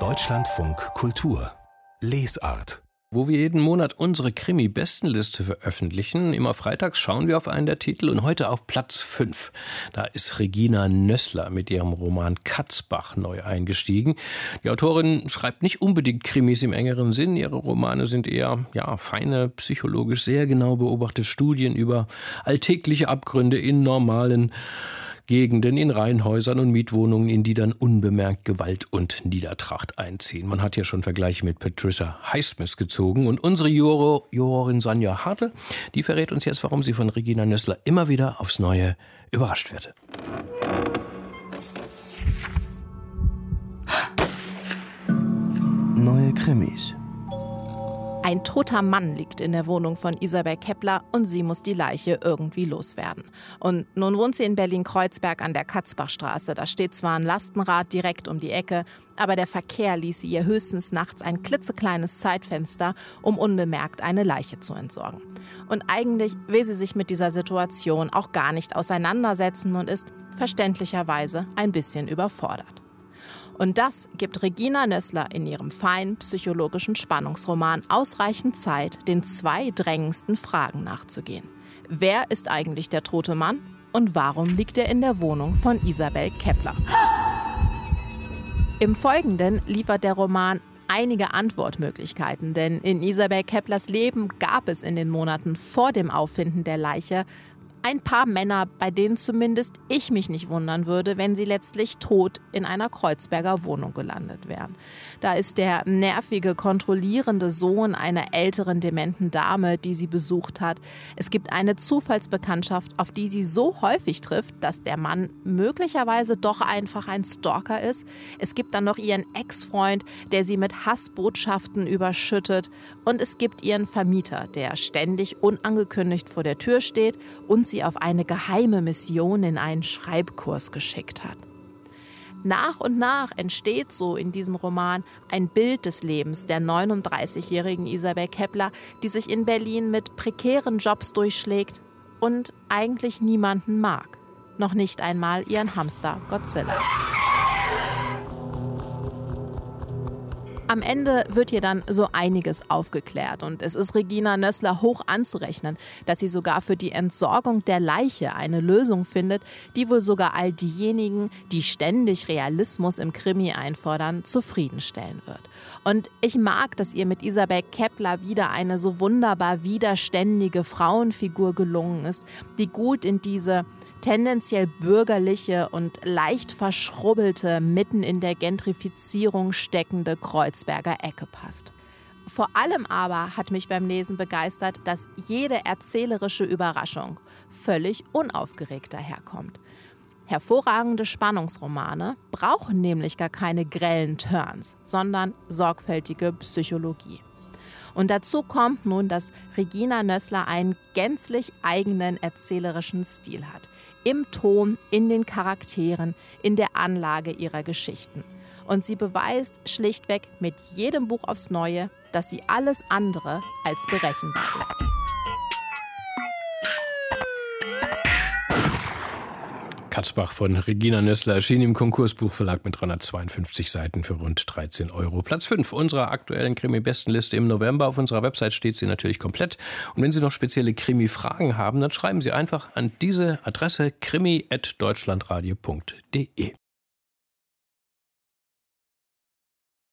Deutschlandfunk Kultur Lesart wo wir jeden Monat unsere Krimi-Bestenliste veröffentlichen. Immer freitags schauen wir auf einen der Titel und heute auf Platz 5. Da ist Regina Nössler mit ihrem Roman Katzbach neu eingestiegen. Die Autorin schreibt nicht unbedingt Krimis im engeren Sinn. Ihre Romane sind eher ja, feine, psychologisch sehr genau beobachtete Studien über alltägliche Abgründe in normalen Gegenden in Reihenhäusern und Mietwohnungen, in die dann unbemerkt Gewalt und Niedertracht einziehen. Man hat ja schon Vergleiche mit Patricia Highsmith gezogen und unsere Juro, Jurorin Sonja Hartl, die verrät uns jetzt, warum sie von Regina Nössler immer wieder aufs Neue überrascht wird. Neue Krimis ein toter Mann liegt in der Wohnung von Isabel Kepler und sie muss die Leiche irgendwie loswerden. Und nun wohnt sie in Berlin-Kreuzberg an der Katzbachstraße. Da steht zwar ein Lastenrad direkt um die Ecke, aber der Verkehr ließ ihr höchstens nachts ein klitzekleines Zeitfenster, um unbemerkt eine Leiche zu entsorgen. Und eigentlich will sie sich mit dieser Situation auch gar nicht auseinandersetzen und ist verständlicherweise ein bisschen überfordert. Und das gibt Regina Nössler in ihrem feinen psychologischen Spannungsroman ausreichend Zeit, den zwei drängendsten Fragen nachzugehen. Wer ist eigentlich der tote Mann und warum liegt er in der Wohnung von Isabel Kepler? Im Folgenden liefert der Roman einige Antwortmöglichkeiten, denn in Isabel Keplers Leben gab es in den Monaten vor dem Auffinden der Leiche ein paar Männer, bei denen zumindest ich mich nicht wundern würde, wenn sie letztlich tot in einer Kreuzberger Wohnung gelandet wären. Da ist der nervige, kontrollierende Sohn einer älteren, dementen Dame, die sie besucht hat. Es gibt eine Zufallsbekanntschaft, auf die sie so häufig trifft, dass der Mann möglicherweise doch einfach ein Stalker ist. Es gibt dann noch ihren Ex-Freund, der sie mit Hassbotschaften überschüttet. Und es gibt ihren Vermieter, der ständig unangekündigt vor der Tür steht und sie sie auf eine geheime Mission in einen Schreibkurs geschickt hat. Nach und nach entsteht so in diesem Roman ein Bild des Lebens der 39-jährigen Isabel Kepler, die sich in Berlin mit prekären Jobs durchschlägt und eigentlich niemanden mag. Noch nicht einmal ihren Hamster Godzilla. Am Ende wird hier dann so einiges aufgeklärt und es ist Regina Nössler hoch anzurechnen, dass sie sogar für die Entsorgung der Leiche eine Lösung findet, die wohl sogar all diejenigen, die ständig Realismus im Krimi einfordern, zufriedenstellen wird. Und ich mag, dass ihr mit Isabel Kepler wieder eine so wunderbar widerständige Frauenfigur gelungen ist, die gut in diese tendenziell bürgerliche und leicht verschrubbelte, mitten in der Gentrifizierung steckende Kreuzberger Ecke passt. Vor allem aber hat mich beim Lesen begeistert, dass jede erzählerische Überraschung völlig unaufgeregt daherkommt. Hervorragende Spannungsromane brauchen nämlich gar keine grellen Turns, sondern sorgfältige Psychologie. Und dazu kommt nun, dass Regina Nössler einen gänzlich eigenen erzählerischen Stil hat. Im Ton, in den Charakteren, in der Anlage ihrer Geschichten. Und sie beweist schlichtweg mit jedem Buch aufs Neue, dass sie alles andere als berechenbar ist. Katzbach von Regina Nössler erschien im Konkursbuchverlag mit 352 Seiten für rund 13 Euro. Platz 5 unserer aktuellen Krimi-Bestenliste im November. Auf unserer Website steht sie natürlich komplett. Und wenn Sie noch spezielle Krimi-Fragen haben, dann schreiben Sie einfach an diese Adresse krimi.deutschlandradio.de.